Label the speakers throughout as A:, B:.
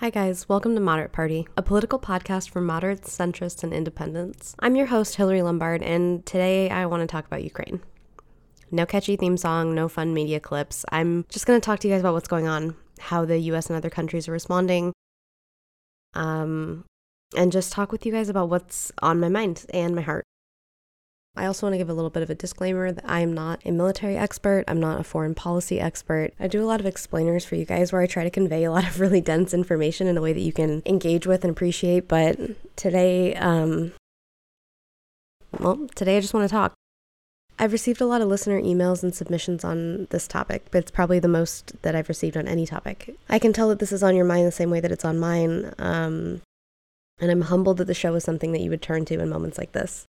A: Hi, guys. Welcome to Moderate Party, a political podcast for moderates, centrists, and independents. I'm your host, Hillary Lombard, and today I want to talk about Ukraine. No catchy theme song, no fun media clips. I'm just going to talk to you guys about what's going on, how the US and other countries are responding, um, and just talk with you guys about what's on my mind and my heart. I also want to give a little bit of a disclaimer that I am not a military expert. I'm not a foreign policy expert. I do a lot of explainers for you guys where I try to convey a lot of really dense information in a way that you can engage with and appreciate. But today, um, well, today I just want to talk. I've received a lot of listener emails and submissions on this topic, but it's probably the most that I've received on any topic. I can tell that this is on your mind the same way that it's on mine. Um, and I'm humbled that the show is something that you would turn to in moments like this.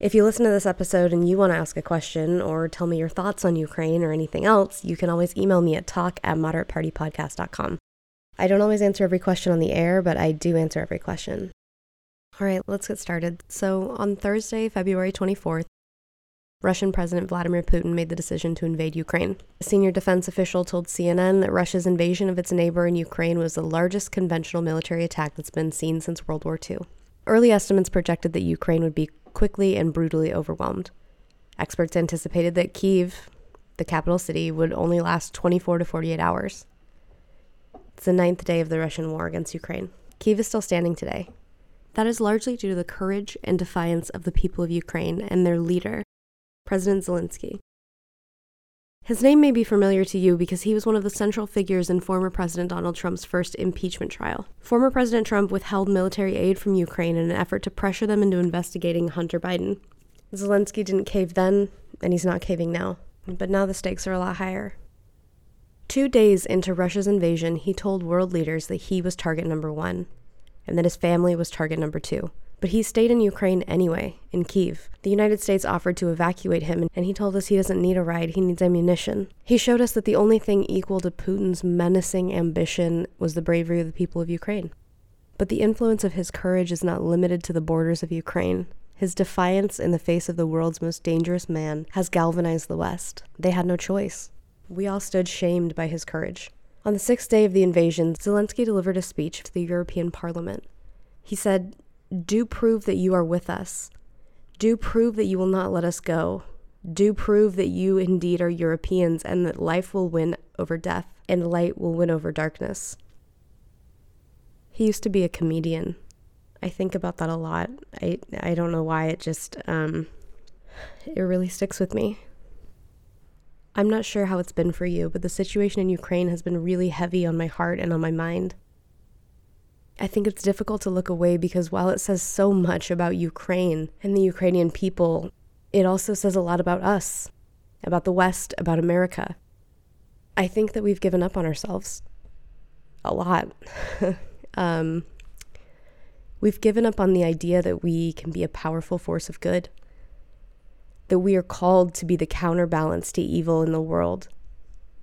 A: If you listen to this episode and you want to ask a question or tell me your thoughts on Ukraine or anything else, you can always email me at talk at moderatepartypodcast.com. I don't always answer every question on the air, but I do answer every question. All right, let's get started. So, on Thursday, February 24th, Russian President Vladimir Putin made the decision to invade Ukraine. A senior defense official told CNN that Russia's invasion of its neighbor in Ukraine was the largest conventional military attack that's been seen since World War II. Early estimates projected that Ukraine would be quickly and brutally overwhelmed. Experts anticipated that Kiev, the capital city, would only last 24 to 48 hours. It's the ninth day of the Russian war against Ukraine. Kiev is still standing today. That is largely due to the courage and defiance of the people of Ukraine and their leader, President Zelensky. His name may be familiar to you because he was one of the central figures in former President Donald Trump's first impeachment trial. Former President Trump withheld military aid from Ukraine in an effort to pressure them into investigating Hunter Biden. Zelensky didn't cave then, and he's not caving now. But now the stakes are a lot higher. Two days into Russia's invasion, he told world leaders that he was target number one, and that his family was target number two. But he stayed in Ukraine anyway, in Kiev. The United States offered to evacuate him, and he told us he doesn't need a ride, he needs ammunition. He showed us that the only thing equal to Putin's menacing ambition was the bravery of the people of Ukraine. But the influence of his courage is not limited to the borders of Ukraine. His defiance in the face of the world's most dangerous man has galvanized the West. They had no choice. We all stood shamed by his courage. On the sixth day of the invasion, Zelensky delivered a speech to the European Parliament. He said, do prove that you are with us. Do prove that you will not let us go. Do prove that you indeed are Europeans and that life will win over death and light will win over darkness. He used to be a comedian. I think about that a lot. I I don't know why it just um it really sticks with me. I'm not sure how it's been for you, but the situation in Ukraine has been really heavy on my heart and on my mind. I think it's difficult to look away because while it says so much about Ukraine and the Ukrainian people, it also says a lot about us, about the West, about America. I think that we've given up on ourselves. A lot. um, we've given up on the idea that we can be a powerful force of good, that we are called to be the counterbalance to evil in the world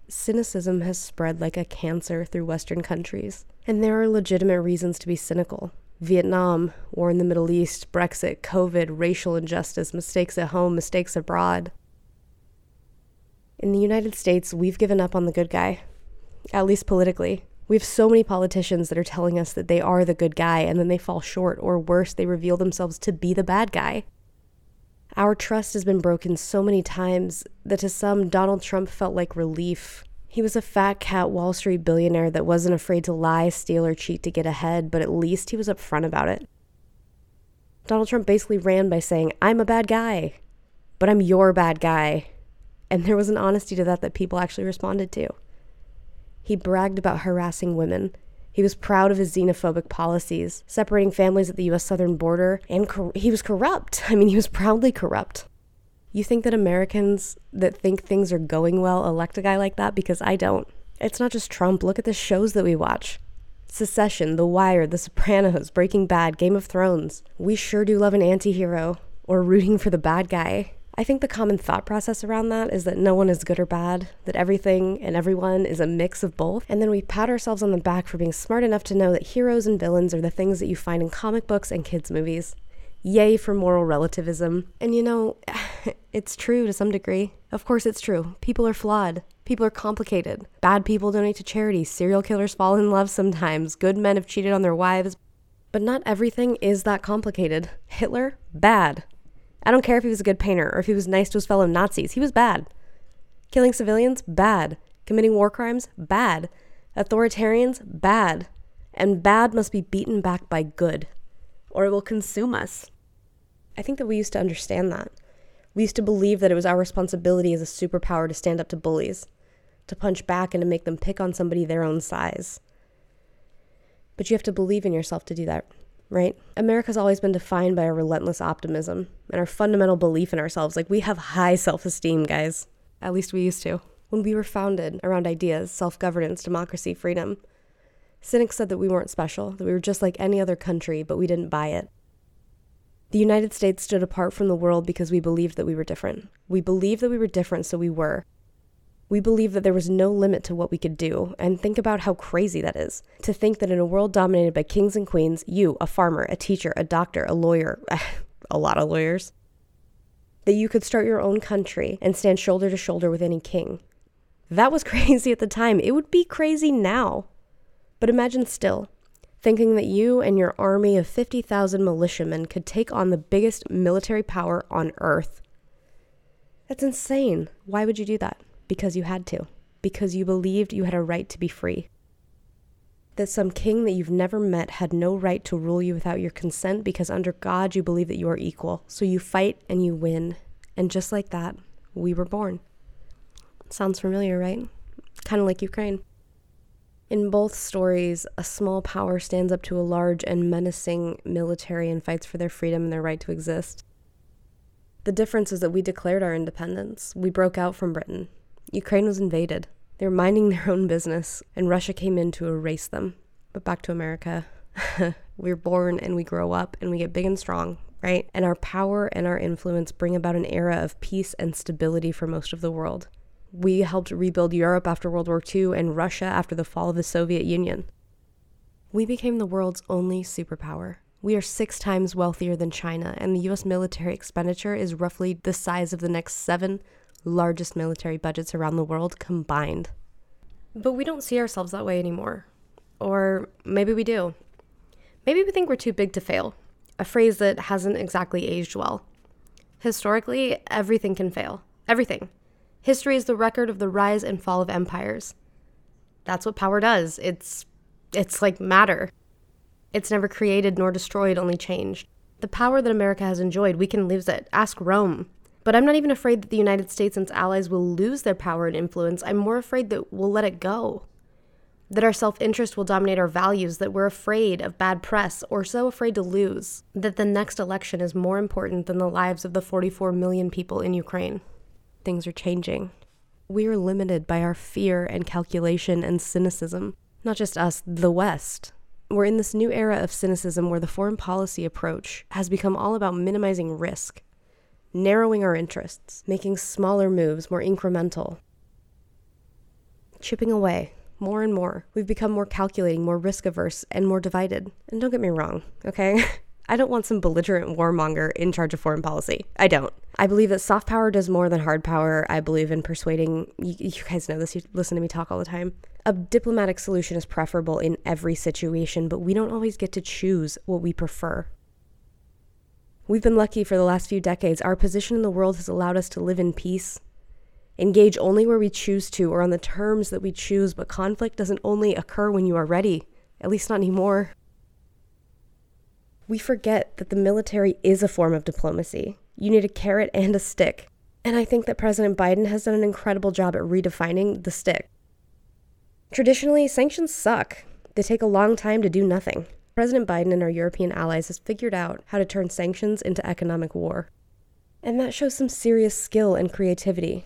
A: cynicism has spread like a cancer through Western countries, and there are legitimate reasons to be cynical. Vietnam, war in the Middle East, Brexit, COVID, racial injustice, mistakes at home, mistakes abroad. In the United States, we've given up on the good guy, at least politically. We have so many politicians that are telling us that they are the good guy and then they fall short, or worse, they reveal themselves to be the bad guy. Our trust has been broken so many times that to some, Donald Trump felt like relief. He was a fat cat Wall Street billionaire that wasn't afraid to lie, steal, or cheat to get ahead, but at least he was upfront about it. Donald Trump basically ran by saying, I'm a bad guy, but I'm your bad guy. And there was an honesty to that that people actually responded to. He bragged about harassing women he was proud of his xenophobic policies, separating families at the US southern border, and cor- he was corrupt. I mean, he was proudly corrupt. You think that Americans that think things are going well elect a guy like that? Because I don't. It's not just Trump. Look at the shows that we watch. Succession, The Wire, The Sopranos, Breaking Bad, Game of Thrones. We sure do love an anti hero or rooting for the bad guy. I think the common thought process around that is that no one is good or bad, that everything and everyone is a mix of both. And then we pat ourselves on the back for being smart enough to know that heroes and villains are the things that you find in comic books and kids' movies. Yay for moral relativism. And you know, it's true to some degree. Of course, it's true. People are flawed. People are complicated. Bad people donate to charity. Serial killers fall in love sometimes. Good men have cheated on their wives. But not everything is that complicated. Hitler, bad. I don't care if he was a good painter or if he was nice to his fellow Nazis. He was bad. Killing civilians, bad. Committing war crimes, bad. Authoritarians, bad. And bad must be beaten back by good, or it will consume us. I think that we used to understand that. We used to believe that it was our responsibility as a superpower to stand up to bullies to punch back and to make them pick on somebody their own size. But you have to believe in yourself to do that, right? America's always been defined by our relentless optimism and our fundamental belief in ourselves. Like, we have high self esteem, guys. At least we used to. When we were founded around ideas, self governance, democracy, freedom, cynics said that we weren't special, that we were just like any other country, but we didn't buy it. The United States stood apart from the world because we believed that we were different. We believed that we were different, so we were. We believed that there was no limit to what we could do, and think about how crazy that is. To think that in a world dominated by kings and queens, you, a farmer, a teacher, a doctor, a lawyer, a lot of lawyers, that you could start your own country and stand shoulder to shoulder with any king. That was crazy at the time. It would be crazy now. But imagine still thinking that you and your army of 50,000 militiamen could take on the biggest military power on earth. That's insane. Why would you do that? because you had to, because you believed you had a right to be free. That some king that you've never met had no right to rule you without your consent because under God you believe that you are equal. So you fight and you win. And just like that, we were born. Sounds familiar, right? Kind of like Ukraine. In both stories, a small power stands up to a large and menacing military and fights for their freedom and their right to exist. The difference is that we declared our independence. We broke out from Britain. Ukraine was invaded. They were minding their own business, and Russia came in to erase them. But back to America. we're born and we grow up and we get big and strong, right? And our power and our influence bring about an era of peace and stability for most of the world. We helped rebuild Europe after World War II and Russia after the fall of the Soviet Union. We became the world's only superpower. We are six times wealthier than China, and the US military expenditure is roughly the size of the next seven largest military budgets around the world combined. But we don't see ourselves that way anymore. Or maybe we do. Maybe we think we're too big to fail, a phrase that hasn't exactly aged well. Historically, everything can fail. Everything. History is the record of the rise and fall of empires. That's what power does. It's it's like matter. It's never created nor destroyed, only changed. The power that America has enjoyed, we can lose it. Ask Rome. But I'm not even afraid that the United States and its allies will lose their power and influence. I'm more afraid that we'll let it go. That our self interest will dominate our values, that we're afraid of bad press or so afraid to lose, that the next election is more important than the lives of the 44 million people in Ukraine. Things are changing. We are limited by our fear and calculation and cynicism. Not just us, the West. We're in this new era of cynicism where the foreign policy approach has become all about minimizing risk narrowing our interests, making smaller moves more incremental, chipping away more and more. We've become more calculating, more risk averse, and more divided. And don't get me wrong, okay? I don't want some belligerent warmonger in charge of foreign policy. I don't. I believe that soft power does more than hard power. I believe in persuading, you, you guys know this, you listen to me talk all the time. A diplomatic solution is preferable in every situation, but we don't always get to choose what we prefer. We've been lucky for the last few decades. Our position in the world has allowed us to live in peace, engage only where we choose to or on the terms that we choose, but conflict doesn't only occur when you are ready, at least not anymore. We forget that the military is a form of diplomacy. You need a carrot and a stick. And I think that President Biden has done an incredible job at redefining the stick. Traditionally, sanctions suck. They take a long time to do nothing. President Biden and our European allies has figured out how to turn sanctions into economic war. And that shows some serious skill and creativity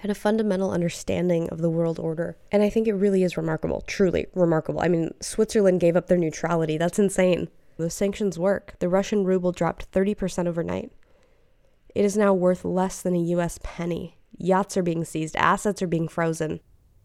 A: and a fundamental understanding of the world order. And I think it really is remarkable, truly remarkable. I mean, Switzerland gave up their neutrality. That's insane. Those sanctions work. The Russian ruble dropped 30% overnight. It is now worth less than a US penny. Yachts are being seized, assets are being frozen.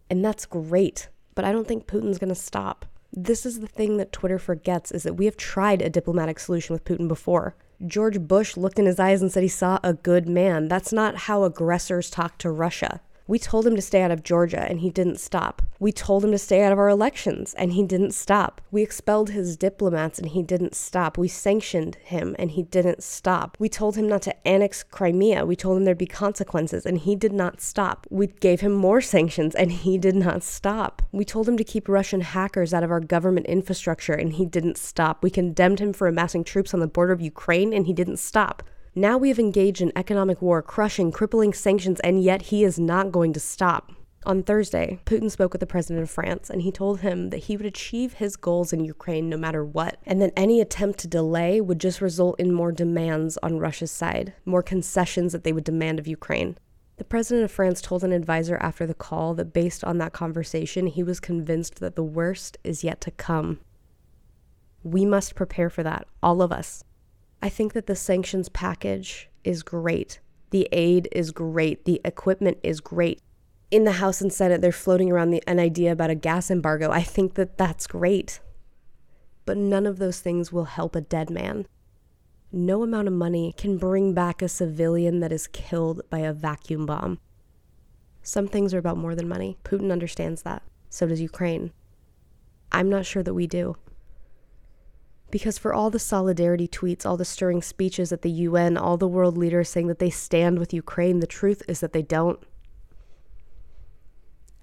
A: And that's great. But I don't think Putin's going to stop. This is the thing that Twitter forgets is that we have tried a diplomatic solution with Putin before. George Bush looked in his eyes and said he saw a good man. That's not how aggressors talk to Russia. We told him to stay out of Georgia and he didn't stop. We told him to stay out of our elections and he didn't stop. We expelled his diplomats and he didn't stop. We sanctioned him and he didn't stop. We told him not to annex Crimea. We told him there'd be consequences and he did not stop. We gave him more sanctions and he did not stop. We told him to keep Russian hackers out of our government infrastructure and he didn't stop. We condemned him for amassing troops on the border of Ukraine and he didn't stop. Now we have engaged in economic war, crushing, crippling sanctions, and yet he is not going to stop. On Thursday, Putin spoke with the president of France and he told him that he would achieve his goals in Ukraine no matter what, and that any attempt to delay would just result in more demands on Russia's side, more concessions that they would demand of Ukraine. The president of France told an advisor after the call that based on that conversation, he was convinced that the worst is yet to come. We must prepare for that, all of us. I think that the sanctions package is great. The aid is great. The equipment is great. In the House and Senate, they're floating around the, an idea about a gas embargo. I think that that's great. But none of those things will help a dead man. No amount of money can bring back a civilian that is killed by a vacuum bomb. Some things are about more than money. Putin understands that. So does Ukraine. I'm not sure that we do. Because for all the solidarity tweets, all the stirring speeches at the UN, all the world leaders saying that they stand with Ukraine, the truth is that they don't.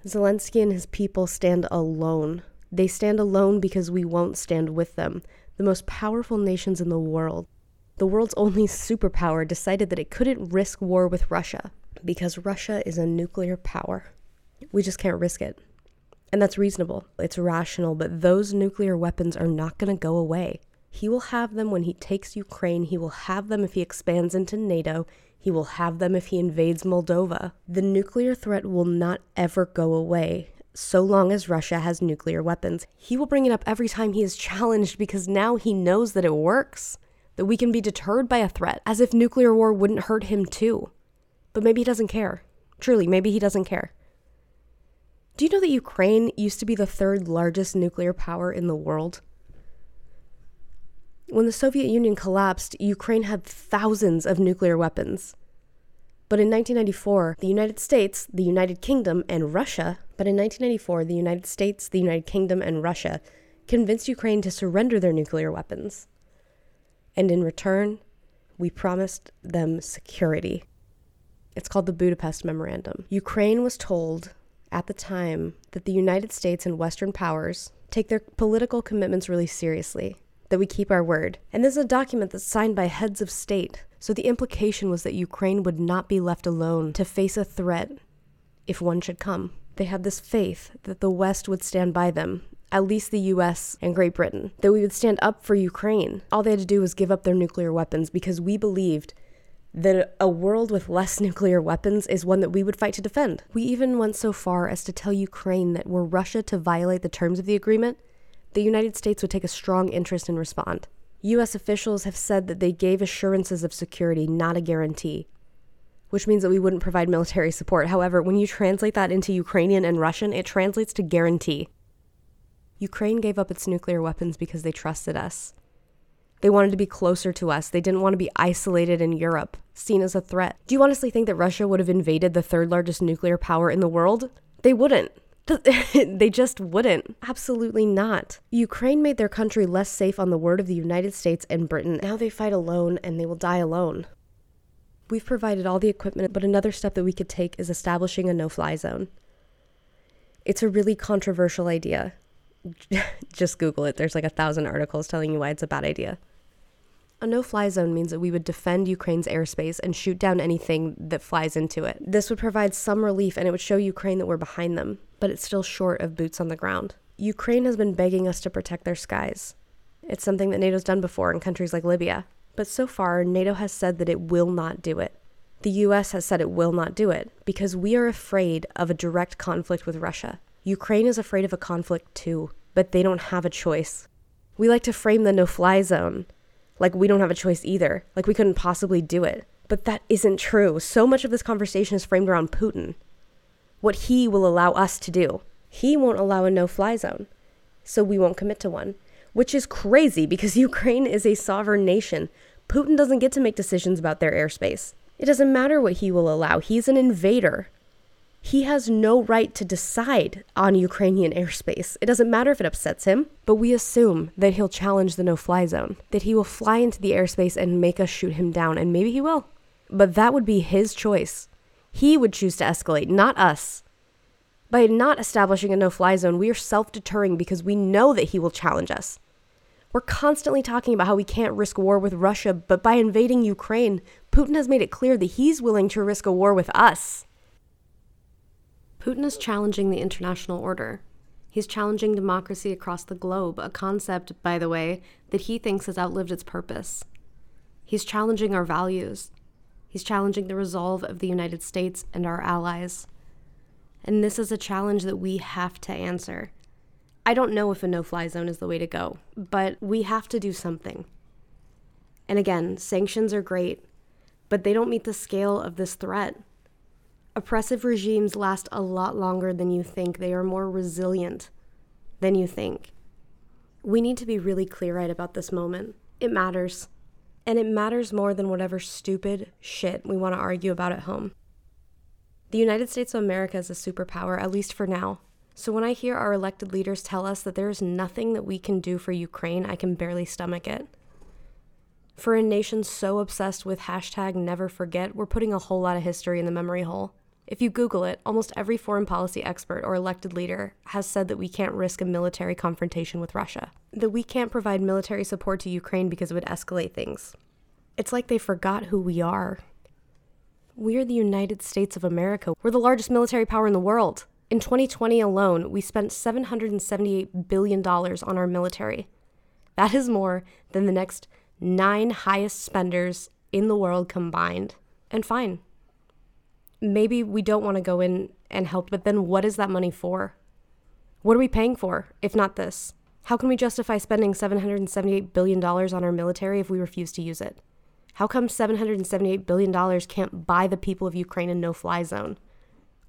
A: Zelensky and his people stand alone. They stand alone because we won't stand with them. The most powerful nations in the world, the world's only superpower, decided that it couldn't risk war with Russia because Russia is a nuclear power. We just can't risk it. And that's reasonable. It's rational, but those nuclear weapons are not going to go away. He will have them when he takes Ukraine. He will have them if he expands into NATO. He will have them if he invades Moldova. The nuclear threat will not ever go away so long as Russia has nuclear weapons. He will bring it up every time he is challenged because now he knows that it works, that we can be deterred by a threat, as if nuclear war wouldn't hurt him too. But maybe he doesn't care. Truly, maybe he doesn't care. Do you know that Ukraine used to be the third largest nuclear power in the world? When the Soviet Union collapsed, Ukraine had thousands of nuclear weapons. But in 1994, the United States, the United Kingdom, and Russia, but in 1994, the United States, the United Kingdom, and Russia convinced Ukraine to surrender their nuclear weapons. And in return, we promised them security. It's called the Budapest Memorandum. Ukraine was told at the time that the United States and Western powers take their political commitments really seriously, that we keep our word. And this is a document that's signed by heads of state. So the implication was that Ukraine would not be left alone to face a threat if one should come. They had this faith that the West would stand by them, at least the US and Great Britain, that we would stand up for Ukraine. All they had to do was give up their nuclear weapons because we believed that a world with less nuclear weapons is one that we would fight to defend. We even went so far as to tell Ukraine that were Russia to violate the terms of the agreement, the United States would take a strong interest and respond. U.S. officials have said that they gave assurances of security, not a guarantee, which means that we wouldn't provide military support. However, when you translate that into Ukrainian and Russian, it translates to guarantee. Ukraine gave up its nuclear weapons because they trusted us. They wanted to be closer to us. They didn't want to be isolated in Europe, seen as a threat. Do you honestly think that Russia would have invaded the third largest nuclear power in the world? They wouldn't. they just wouldn't. Absolutely not. Ukraine made their country less safe on the word of the United States and Britain. Now they fight alone and they will die alone. We've provided all the equipment, but another step that we could take is establishing a no fly zone. It's a really controversial idea. just Google it. There's like a thousand articles telling you why it's a bad idea. A no fly zone means that we would defend Ukraine's airspace and shoot down anything that flies into it. This would provide some relief and it would show Ukraine that we're behind them, but it's still short of boots on the ground. Ukraine has been begging us to protect their skies. It's something that NATO's done before in countries like Libya, but so far, NATO has said that it will not do it. The US has said it will not do it because we are afraid of a direct conflict with Russia. Ukraine is afraid of a conflict too, but they don't have a choice. We like to frame the no fly zone like we don't have a choice either. Like we couldn't possibly do it. But that isn't true. So much of this conversation is framed around Putin. What he will allow us to do. He won't allow a no fly zone. So we won't commit to one. Which is crazy because Ukraine is a sovereign nation. Putin doesn't get to make decisions about their airspace. It doesn't matter what he will allow. He's an invader. He has no right to decide on Ukrainian airspace. It doesn't matter if it upsets him, but we assume that he'll challenge the no fly zone, that he will fly into the airspace and make us shoot him down, and maybe he will. But that would be his choice. He would choose to escalate, not us. By not establishing a no fly zone, we are self deterring because we know that he will challenge us. We're constantly talking about how we can't risk war with Russia, but by invading Ukraine, Putin has made it clear that he's willing to risk a war with us. Putin is challenging the international order. He's challenging democracy across the globe, a concept, by the way, that he thinks has outlived its purpose. He's challenging our values. He's challenging the resolve of the United States and our allies. And this is a challenge that we have to answer. I don't know if a no fly zone is the way to go, but we have to do something. And again, sanctions are great, but they don't meet the scale of this threat. Oppressive regimes last a lot longer than you think, they are more resilient than you think. We need to be really clear eyed about this moment. It matters. And it matters more than whatever stupid shit we want to argue about at home. The United States of America is a superpower, at least for now. So when I hear our elected leaders tell us that there is nothing that we can do for Ukraine, I can barely stomach it. For a nation so obsessed with hashtag never forget, we're putting a whole lot of history in the memory hole. If you Google it, almost every foreign policy expert or elected leader has said that we can't risk a military confrontation with Russia, that we can't provide military support to Ukraine because it would escalate things. It's like they forgot who we are. We're the United States of America. We're the largest military power in the world. In 2020 alone, we spent $778 billion on our military. That is more than the next nine highest spenders in the world combined. And fine. Maybe we don't want to go in and help, but then what is that money for? What are we paying for, if not this? How can we justify spending $778 billion on our military if we refuse to use it? How come $778 billion can't buy the people of Ukraine a no fly zone?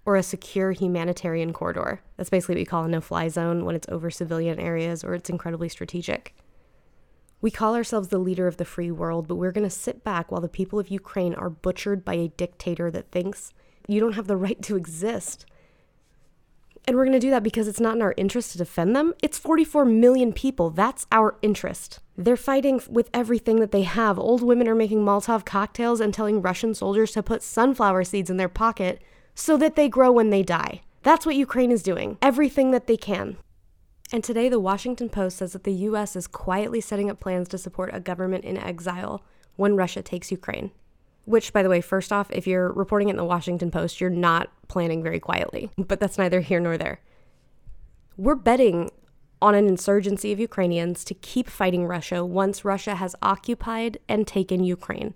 A: or a secure humanitarian corridor. That's basically what we call a no fly zone when it's over civilian areas or it's incredibly strategic. We call ourselves the leader of the free world, but we're going to sit back while the people of Ukraine are butchered by a dictator that thinks you don't have the right to exist. And we're going to do that because it's not in our interest to defend them. It's 44 million people. That's our interest. They're fighting with everything that they have. Old women are making Molotov cocktails and telling Russian soldiers to put sunflower seeds in their pocket so that they grow when they die. That's what Ukraine is doing, everything that they can. And today, the Washington Post says that the US is quietly setting up plans to support a government in exile when Russia takes Ukraine. Which, by the way, first off, if you're reporting it in the Washington Post, you're not planning very quietly. But that's neither here nor there. We're betting on an insurgency of Ukrainians to keep fighting Russia once Russia has occupied and taken Ukraine.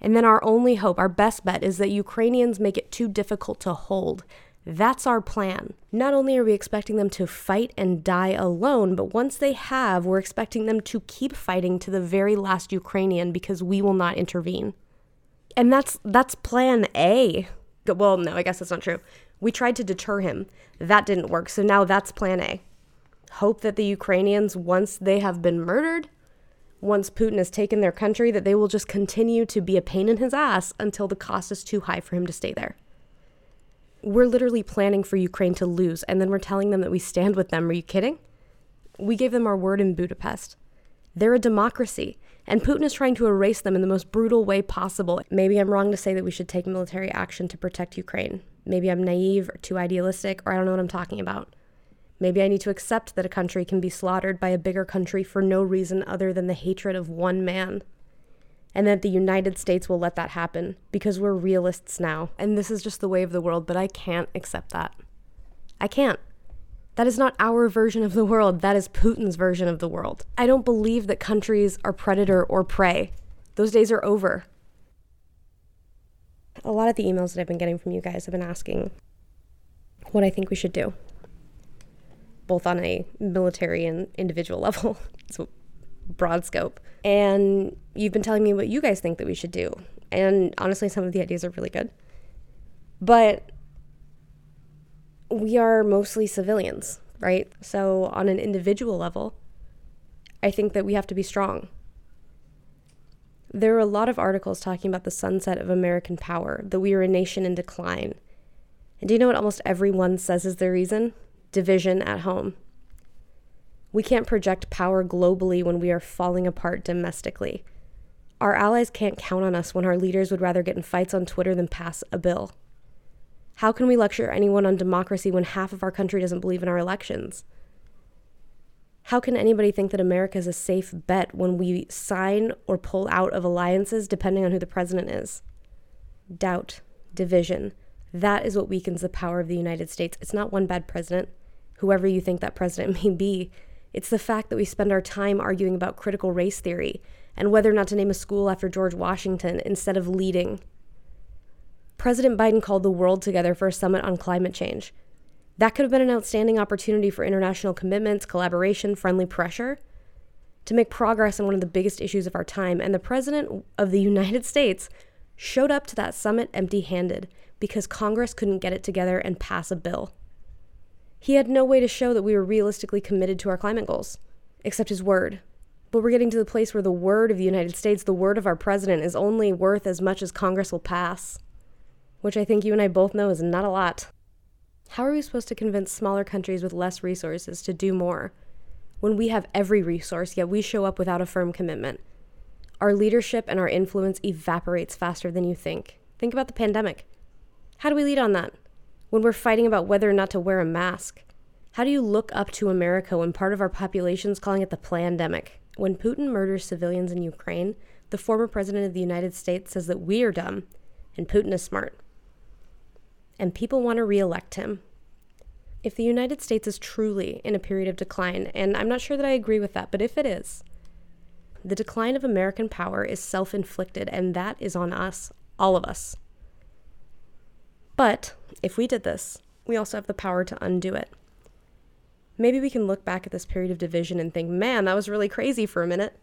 A: And then our only hope, our best bet, is that Ukrainians make it too difficult to hold. That's our plan. Not only are we expecting them to fight and die alone, but once they have, we're expecting them to keep fighting to the very last Ukrainian because we will not intervene. And that's that's plan A. Well, no, I guess that's not true. We tried to deter him. That didn't work. So now that's plan A. Hope that the Ukrainians once they have been murdered, once Putin has taken their country, that they will just continue to be a pain in his ass until the cost is too high for him to stay there. We're literally planning for Ukraine to lose, and then we're telling them that we stand with them. Are you kidding? We gave them our word in Budapest. They're a democracy, and Putin is trying to erase them in the most brutal way possible. Maybe I'm wrong to say that we should take military action to protect Ukraine. Maybe I'm naive or too idealistic, or I don't know what I'm talking about. Maybe I need to accept that a country can be slaughtered by a bigger country for no reason other than the hatred of one man. And that the United States will let that happen because we're realists now. And this is just the way of the world, but I can't accept that. I can't. That is not our version of the world. That is Putin's version of the world. I don't believe that countries are predator or prey. Those days are over. A lot of the emails that I've been getting from you guys have been asking what I think we should do both on a military and individual level. so broad scope. And you've been telling me what you guys think that we should do. And honestly, some of the ideas are really good. But we are mostly civilians, right? So, on an individual level, I think that we have to be strong. There are a lot of articles talking about the sunset of American power, that we are a nation in decline, And do you know what almost everyone says is the reason? Division at home. We can't project power globally when we are falling apart domestically. Our allies can't count on us when our leaders would rather get in fights on Twitter than pass a bill. How can we lecture anyone on democracy when half of our country doesn't believe in our elections? How can anybody think that America is a safe bet when we sign or pull out of alliances depending on who the president is? Doubt, division. That is what weakens the power of the United States. It's not one bad president, whoever you think that president may be. It's the fact that we spend our time arguing about critical race theory and whether or not to name a school after George Washington instead of leading. President Biden called the world together for a summit on climate change. That could have been an outstanding opportunity for international commitments, collaboration, friendly pressure to make progress on one of the biggest issues of our time. And the President of the United States showed up to that summit empty handed because Congress couldn't get it together and pass a bill. He had no way to show that we were realistically committed to our climate goals, except his word. But we're getting to the place where the word of the United States, the word of our president, is only worth as much as Congress will pass, which I think you and I both know is not a lot. How are we supposed to convince smaller countries with less resources to do more when we have every resource, yet we show up without a firm commitment? Our leadership and our influence evaporates faster than you think. Think about the pandemic. How do we lead on that? When we're fighting about whether or not to wear a mask? How do you look up to America when part of our population is calling it the pandemic? When Putin murders civilians in Ukraine, the former president of the United States says that we are dumb and Putin is smart. And people want to re-elect him. If the United States is truly in a period of decline, and I'm not sure that I agree with that, but if it is, the decline of American power is self inflicted, and that is on us, all of us. But if we did this, we also have the power to undo it maybe we can look back at this period of division and think, man, that was really crazy for a minute.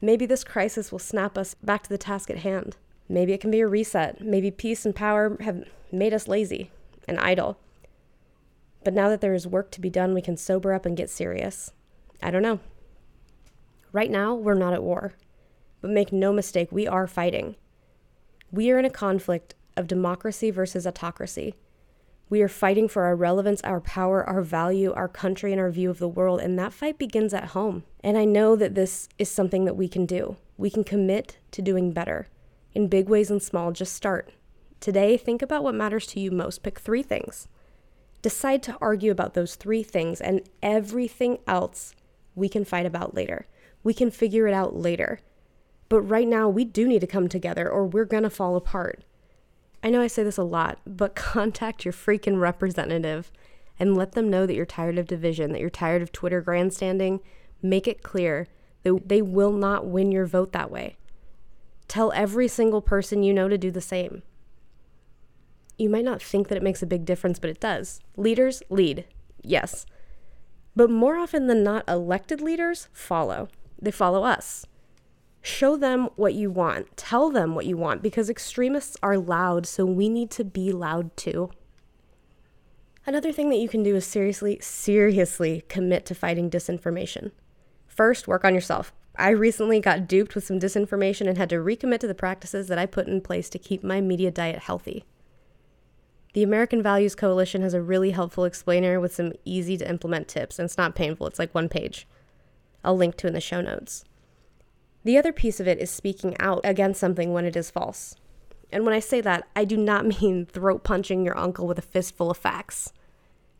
A: Maybe this crisis will snap us back to the task at hand. Maybe it can be a reset. Maybe peace and power have made us lazy and idle. But now that there is work to be done, we can sober up and get serious. I don't know. Right now, we're not at war. But make no mistake, we are fighting. We are in a conflict of democracy versus autocracy. We are fighting for our relevance, our power, our value, our country, and our view of the world. And that fight begins at home. And I know that this is something that we can do. We can commit to doing better in big ways and small. Just start. Today, think about what matters to you most. Pick three things. Decide to argue about those three things, and everything else we can fight about later. We can figure it out later. But right now, we do need to come together or we're to fall apart. I know I say this a lot, but contact your freaking representative and let them know that you're tired of division, that you're tired of Twitter grandstanding. Make it clear that they will not win your vote that way. Tell every single person you know to do the same. You might not think that it makes a big difference, but it does. Leaders lead, yes. But more often than not, elected leaders follow. They follow us. Show them what you want. Tell them what you want because extremists are loud, so we need to be loud too. Another thing that you can do is seriously, seriously commit to fighting disinformation. First, work on yourself. I recently got duped with some disinformation and had to recommit to the practices that I put in place to keep my media diet healthy. The American Values Coalition has a really helpful explainer with some easy to implement tips, and it's not painful, it's like one page. I'll link to in the show notes. The other piece of it is speaking out against something when it is false. And when I say that, I do not mean throat punching your uncle with a fistful of facts.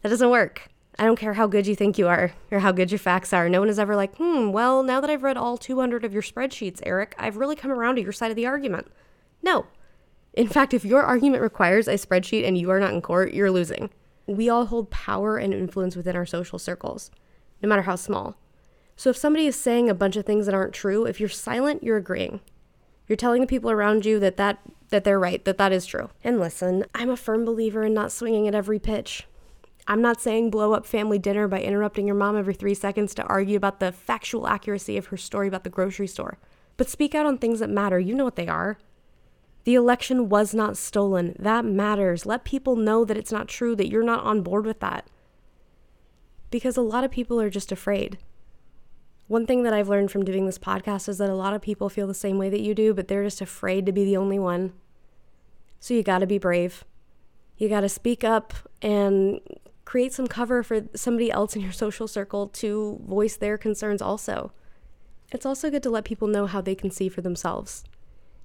A: That doesn't work. I don't care how good you think you are or how good your facts are. No one is ever like, hmm, well, now that I've read all 200 of your spreadsheets, Eric, I've really come around to your side of the argument. No. In fact, if your argument requires a spreadsheet and you are not in court, you're losing. We all hold power and influence within our social circles, no matter how small. So if somebody is saying a bunch of things that aren't true, if you're silent, you're agreeing. You're telling the people around you that that that they're right, that that is true. And listen, I'm a firm believer in not swinging at every pitch. I'm not saying blow up family dinner by interrupting your mom every 3 seconds to argue about the factual accuracy of her story about the grocery store. But speak out on things that matter. You know what they are. The election was not stolen. That matters. Let people know that it's not true, that you're not on board with that. Because a lot of people are just afraid. One thing that I've learned from doing this podcast is that a lot of people feel the same way that you do, but they're just afraid to be the only one. So you gotta be brave. You got to speak up and create some cover for somebody else in your social circle to voice their concerns also. It's also good to let people know how they can see for themselves.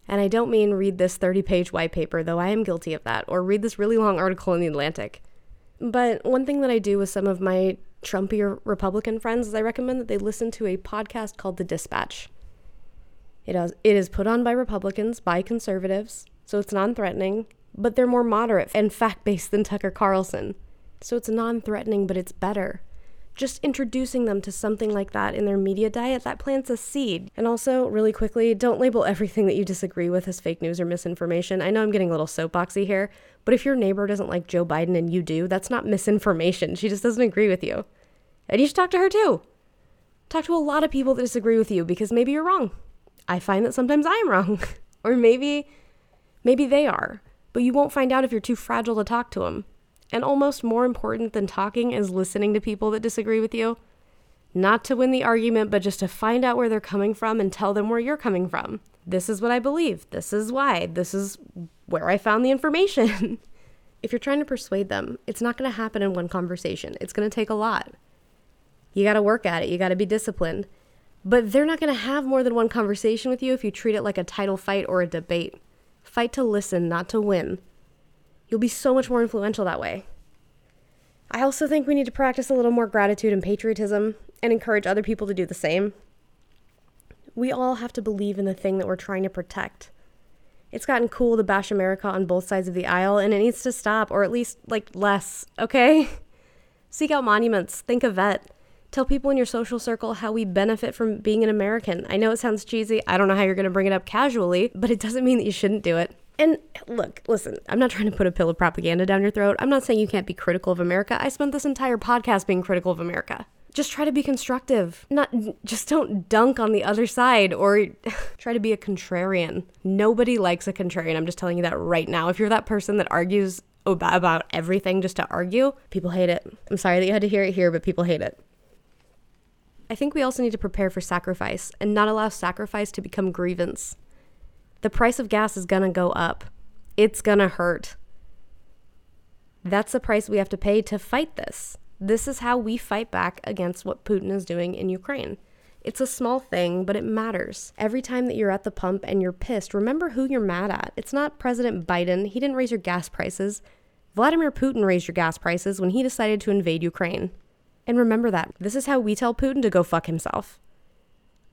A: And I don't mean read this 30 page white paper, though I am guilty of that, or read this really long article in The Atlantic. But one thing that I do with some of my Trumpier Republican friends is I recommend that they listen to a podcast called The Dispatch. It is put on by Republicans, by conservatives, so it's non threatening, but they're more moderate and fact based than Tucker Carlson. So it's non threatening, but it's better just introducing them to something like that in their media diet, that plants a seed. And also, really quickly, don't label everything that you disagree with as fake news or misinformation. I know I'm getting a little soapboxy here, but if your neighbor doesn't like Joe Biden and you do, that's not misinformation. She just doesn't agree with you. And you should talk to her too. Talk to a lot of people that disagree with you because maybe you're wrong. I find that sometimes I'm wrong. or maybe maybe they are. But you won't find out if you're too fragile to talk to them. And almost more important than talking is listening to people that disagree with you. Not to win the argument, but just to find out where they're coming from and tell them where you're coming from. This is what I believe. This is why. This is where I found the information. if you're trying to persuade them, it's not going to happen in one conversation. It's going to take a lot. You got to work at it, you got to be disciplined. But they're not going to have more than one conversation with you if you treat it like a title fight or a debate. Fight to listen, not to win. You'll be so much more influential that way. I also think we need to practice a little more gratitude and patriotism and encourage other people to do the same. We all have to believe in the thing that we're trying to protect. It's gotten cool to bash America on both sides of the aisle, and it needs to stop, or at least, like, less, okay? Seek out monuments, think of vet. Tell people in your social circle how we benefit from being an American. I know it sounds cheesy. I don't know how you're going to bring it up casually, but it doesn't mean that you shouldn't do it. And look, listen, I'm not trying to put a pill of propaganda down your throat. I'm not saying you can't be critical of America. I spent this entire podcast being critical of America. Just try to be constructive. Not just don't dunk on the other side or try to be a contrarian. Nobody likes a contrarian. I'm just telling you that right now. If you're that person that argues about everything just to argue, people hate it. I'm sorry that you had to hear it here, but people hate it. I think we also need to prepare for sacrifice and not allow sacrifice to become grievance the price of gas is going to go up. It's going to hurt. That's the price we have to pay to fight this. This is how we fight back against what Putin is doing in Ukraine. It's a small thing, but it matters. Every time that you're at the pump and you're pissed, remember who you're mad at. It's not President Biden. He didn't raise your gas prices. Vladimir Putin raised your gas prices when he decided to invade Ukraine. And remember that. This is how we tell Putin to go fuck himself.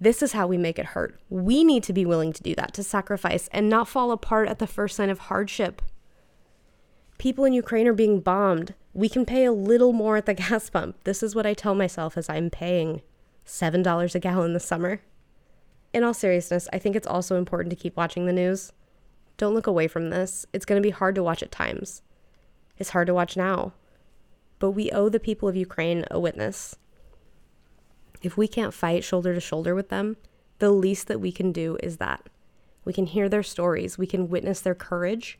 A: This is how we make it hurt. We need to be willing to do that, to sacrifice and not fall apart at the first sign of hardship. People in Ukraine are being bombed. We can pay a little more at the gas pump. This is what I tell myself as I'm paying $7 a gallon this summer. In all seriousness, I think it's also important to keep watching the news. Don't look away from this. It's going to be hard to watch at times. It's hard to watch now. But we owe the people of Ukraine a witness. If we can't fight shoulder to shoulder with them, the least that we can do is that. We can hear their stories, we can witness their courage.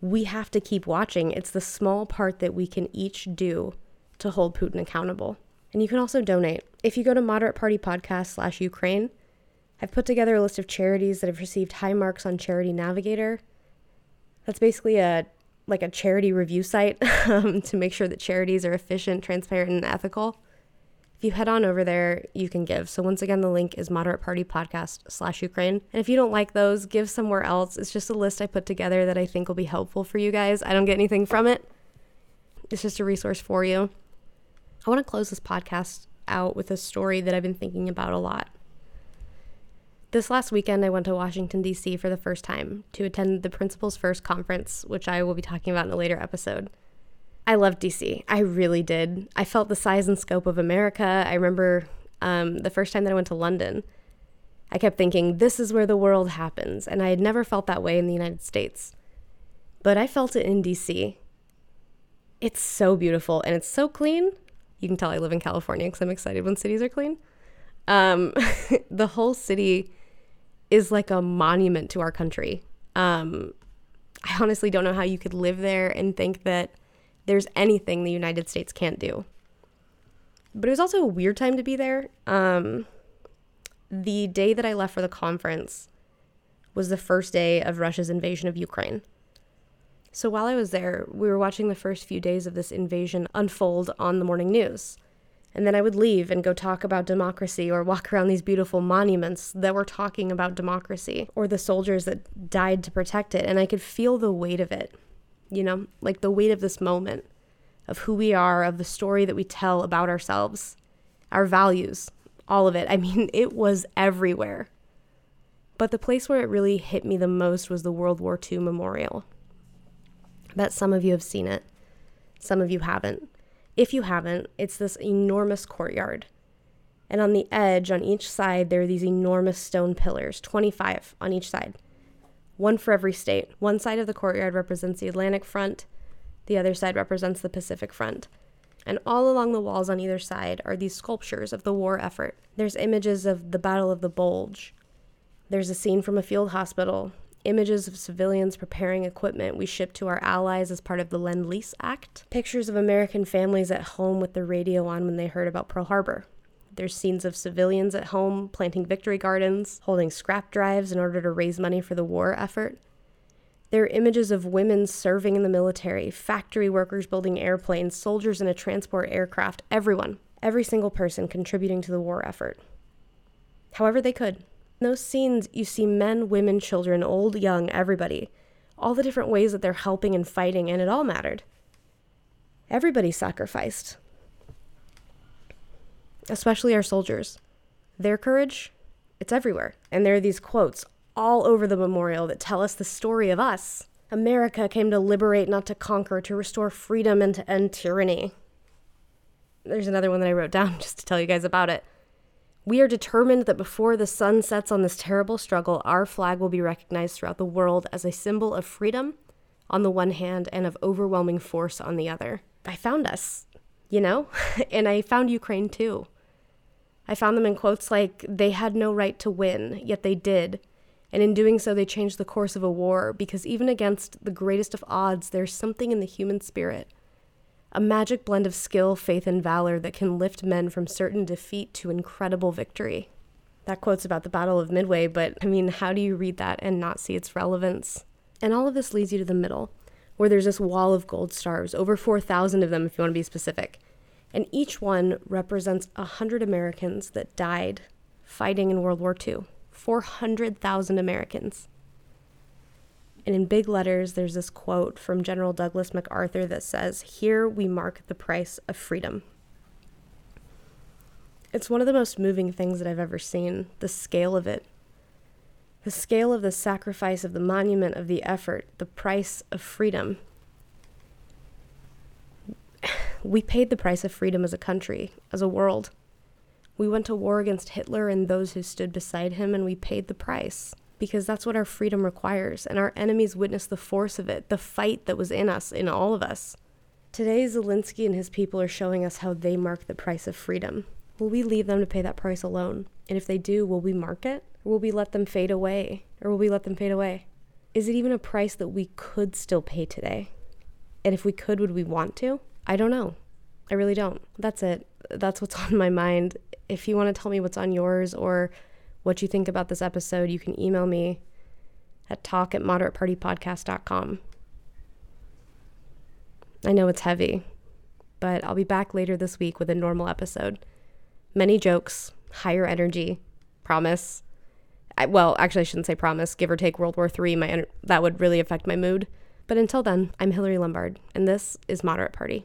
A: We have to keep watching. It's the small part that we can each do to hold Putin accountable. And you can also donate. If you go to Moderate Party Podcast slash Ukraine, I've put together a list of charities that have received high marks on Charity Navigator. That's basically a like a charity review site um, to make sure that charities are efficient, transparent, and ethical. If you head on over there, you can give. So once again, the link is moderate party podcast slash Ukraine. And if you don't like those, give somewhere else. It's just a list I put together that I think will be helpful for you guys. I don't get anything from it. It's just a resource for you. I want to close this podcast out with a story that I've been thinking about a lot. This last weekend, I went to Washington, D.C. for the first time to attend the Principles First Conference, which I will be talking about in a later episode. I loved DC. I really did. I felt the size and scope of America. I remember um, the first time that I went to London, I kept thinking, this is where the world happens. And I had never felt that way in the United States. But I felt it in DC. It's so beautiful and it's so clean. You can tell I live in California because I'm excited when cities are clean. Um, the whole city is like a monument to our country. Um, I honestly don't know how you could live there and think that there's anything the United States can't do. But it was also a weird time to be there. Um, the day that I left for the conference was the first day of Russia's invasion of Ukraine. So while I was there, we were watching the first few days of this invasion unfold on the morning news. And then I would leave and go talk about democracy or walk around these beautiful monuments that were talking about democracy or the soldiers that died to protect it. And I could feel the weight of it, you know, like the weight of this moment, of who we are, of the story that we tell about ourselves, our values, all of it. I mean, it was everywhere. But the place where it really hit me the most was the World War II Memorial. I bet some of you have seen it, some of you haven't. If you haven't, it's this enormous courtyard. And on the edge, on each side, there are these enormous stone pillars, 25 on each side, one for every state. One side of the courtyard represents the Atlantic front, the other side represents the Pacific front. And all along the walls on either side are these sculptures of the war effort. There's images of the Battle of the Bulge. There's a scene from a field hospital images of civilians preparing equipment we shipped to our allies as part of the Lend Lease Act, pictures of American families at home with the radio on when they heard about Pearl Harbor. There's scenes of civilians at home planting victory gardens, holding scrap drives in order to raise money for the war effort. There are images of women serving in the military, factory workers building airplanes, soldiers in a transport aircraft, everyone, every single person contributing to the war effort. However, they could. In those scenes, you see men, women, children, old, young, everybody, all the different ways that they're helping and fighting, and it all mattered. Everybody sacrificed, especially our soldiers. Their courage, it's everywhere. And there are these quotes all over the memorial that tell us the story of us. America came to liberate, not to conquer, to restore freedom and to end tyranny. There's another one that I wrote down just to tell you guys about it. We are determined that before the sun sets on this terrible struggle, our flag will be recognized throughout the world as a symbol of freedom on the one hand and of overwhelming force on the other. I found us, you know? and I found Ukraine too. I found them in quotes like, they had no right to win, yet they did. And in doing so, they changed the course of a war because even against the greatest of odds, there's something in the human spirit a magic blend of skill, faith, and valor that can lift men from certain defeat to incredible victory. That quote's about the Battle of Midway, but I mean, how do you read that and not see its relevance? And all of this leads you to the middle, where there's this wall of gold stars, over 4,000 of them if you want to be specific. And each one represents 100 Americans that died fighting in World War II. 400,000 Americans. And in big letters, there's this quote from General Douglas MacArthur that says, Here we mark the price of freedom. It's one of the most moving things that I've ever seen, the scale of it. The scale of the sacrifice, of the monument, of the effort, the price of freedom. We paid the price of freedom as a country, as a world. We went to war against Hitler and those who stood beside him, and we paid the price because that's what our freedom requires, and our enemies witnessed the force of it, the fight that was in us, in all of us. Today, Zelensky and his people are showing us how they mark the price of freedom. Will we leave them to pay that price alone? And if they do, will we mark it? Or will we let them fade away? Or will we let them fade away? Is it even a price that we could still pay today? And if we could, would we want to? I don't know. I really don't. That's it. That's what's on my mind. If you want to tell me what's on yours or what you think about this episode, you can email me at talk at moderatepartypodcast.com. I know it's heavy, but I'll be back later this week with a normal episode. Many jokes, higher energy, promise. I, well, actually, I shouldn't say promise. Give or take World War III, my that would really affect my mood. But until then, I'm Hillary Lombard, and this is Moderate Party.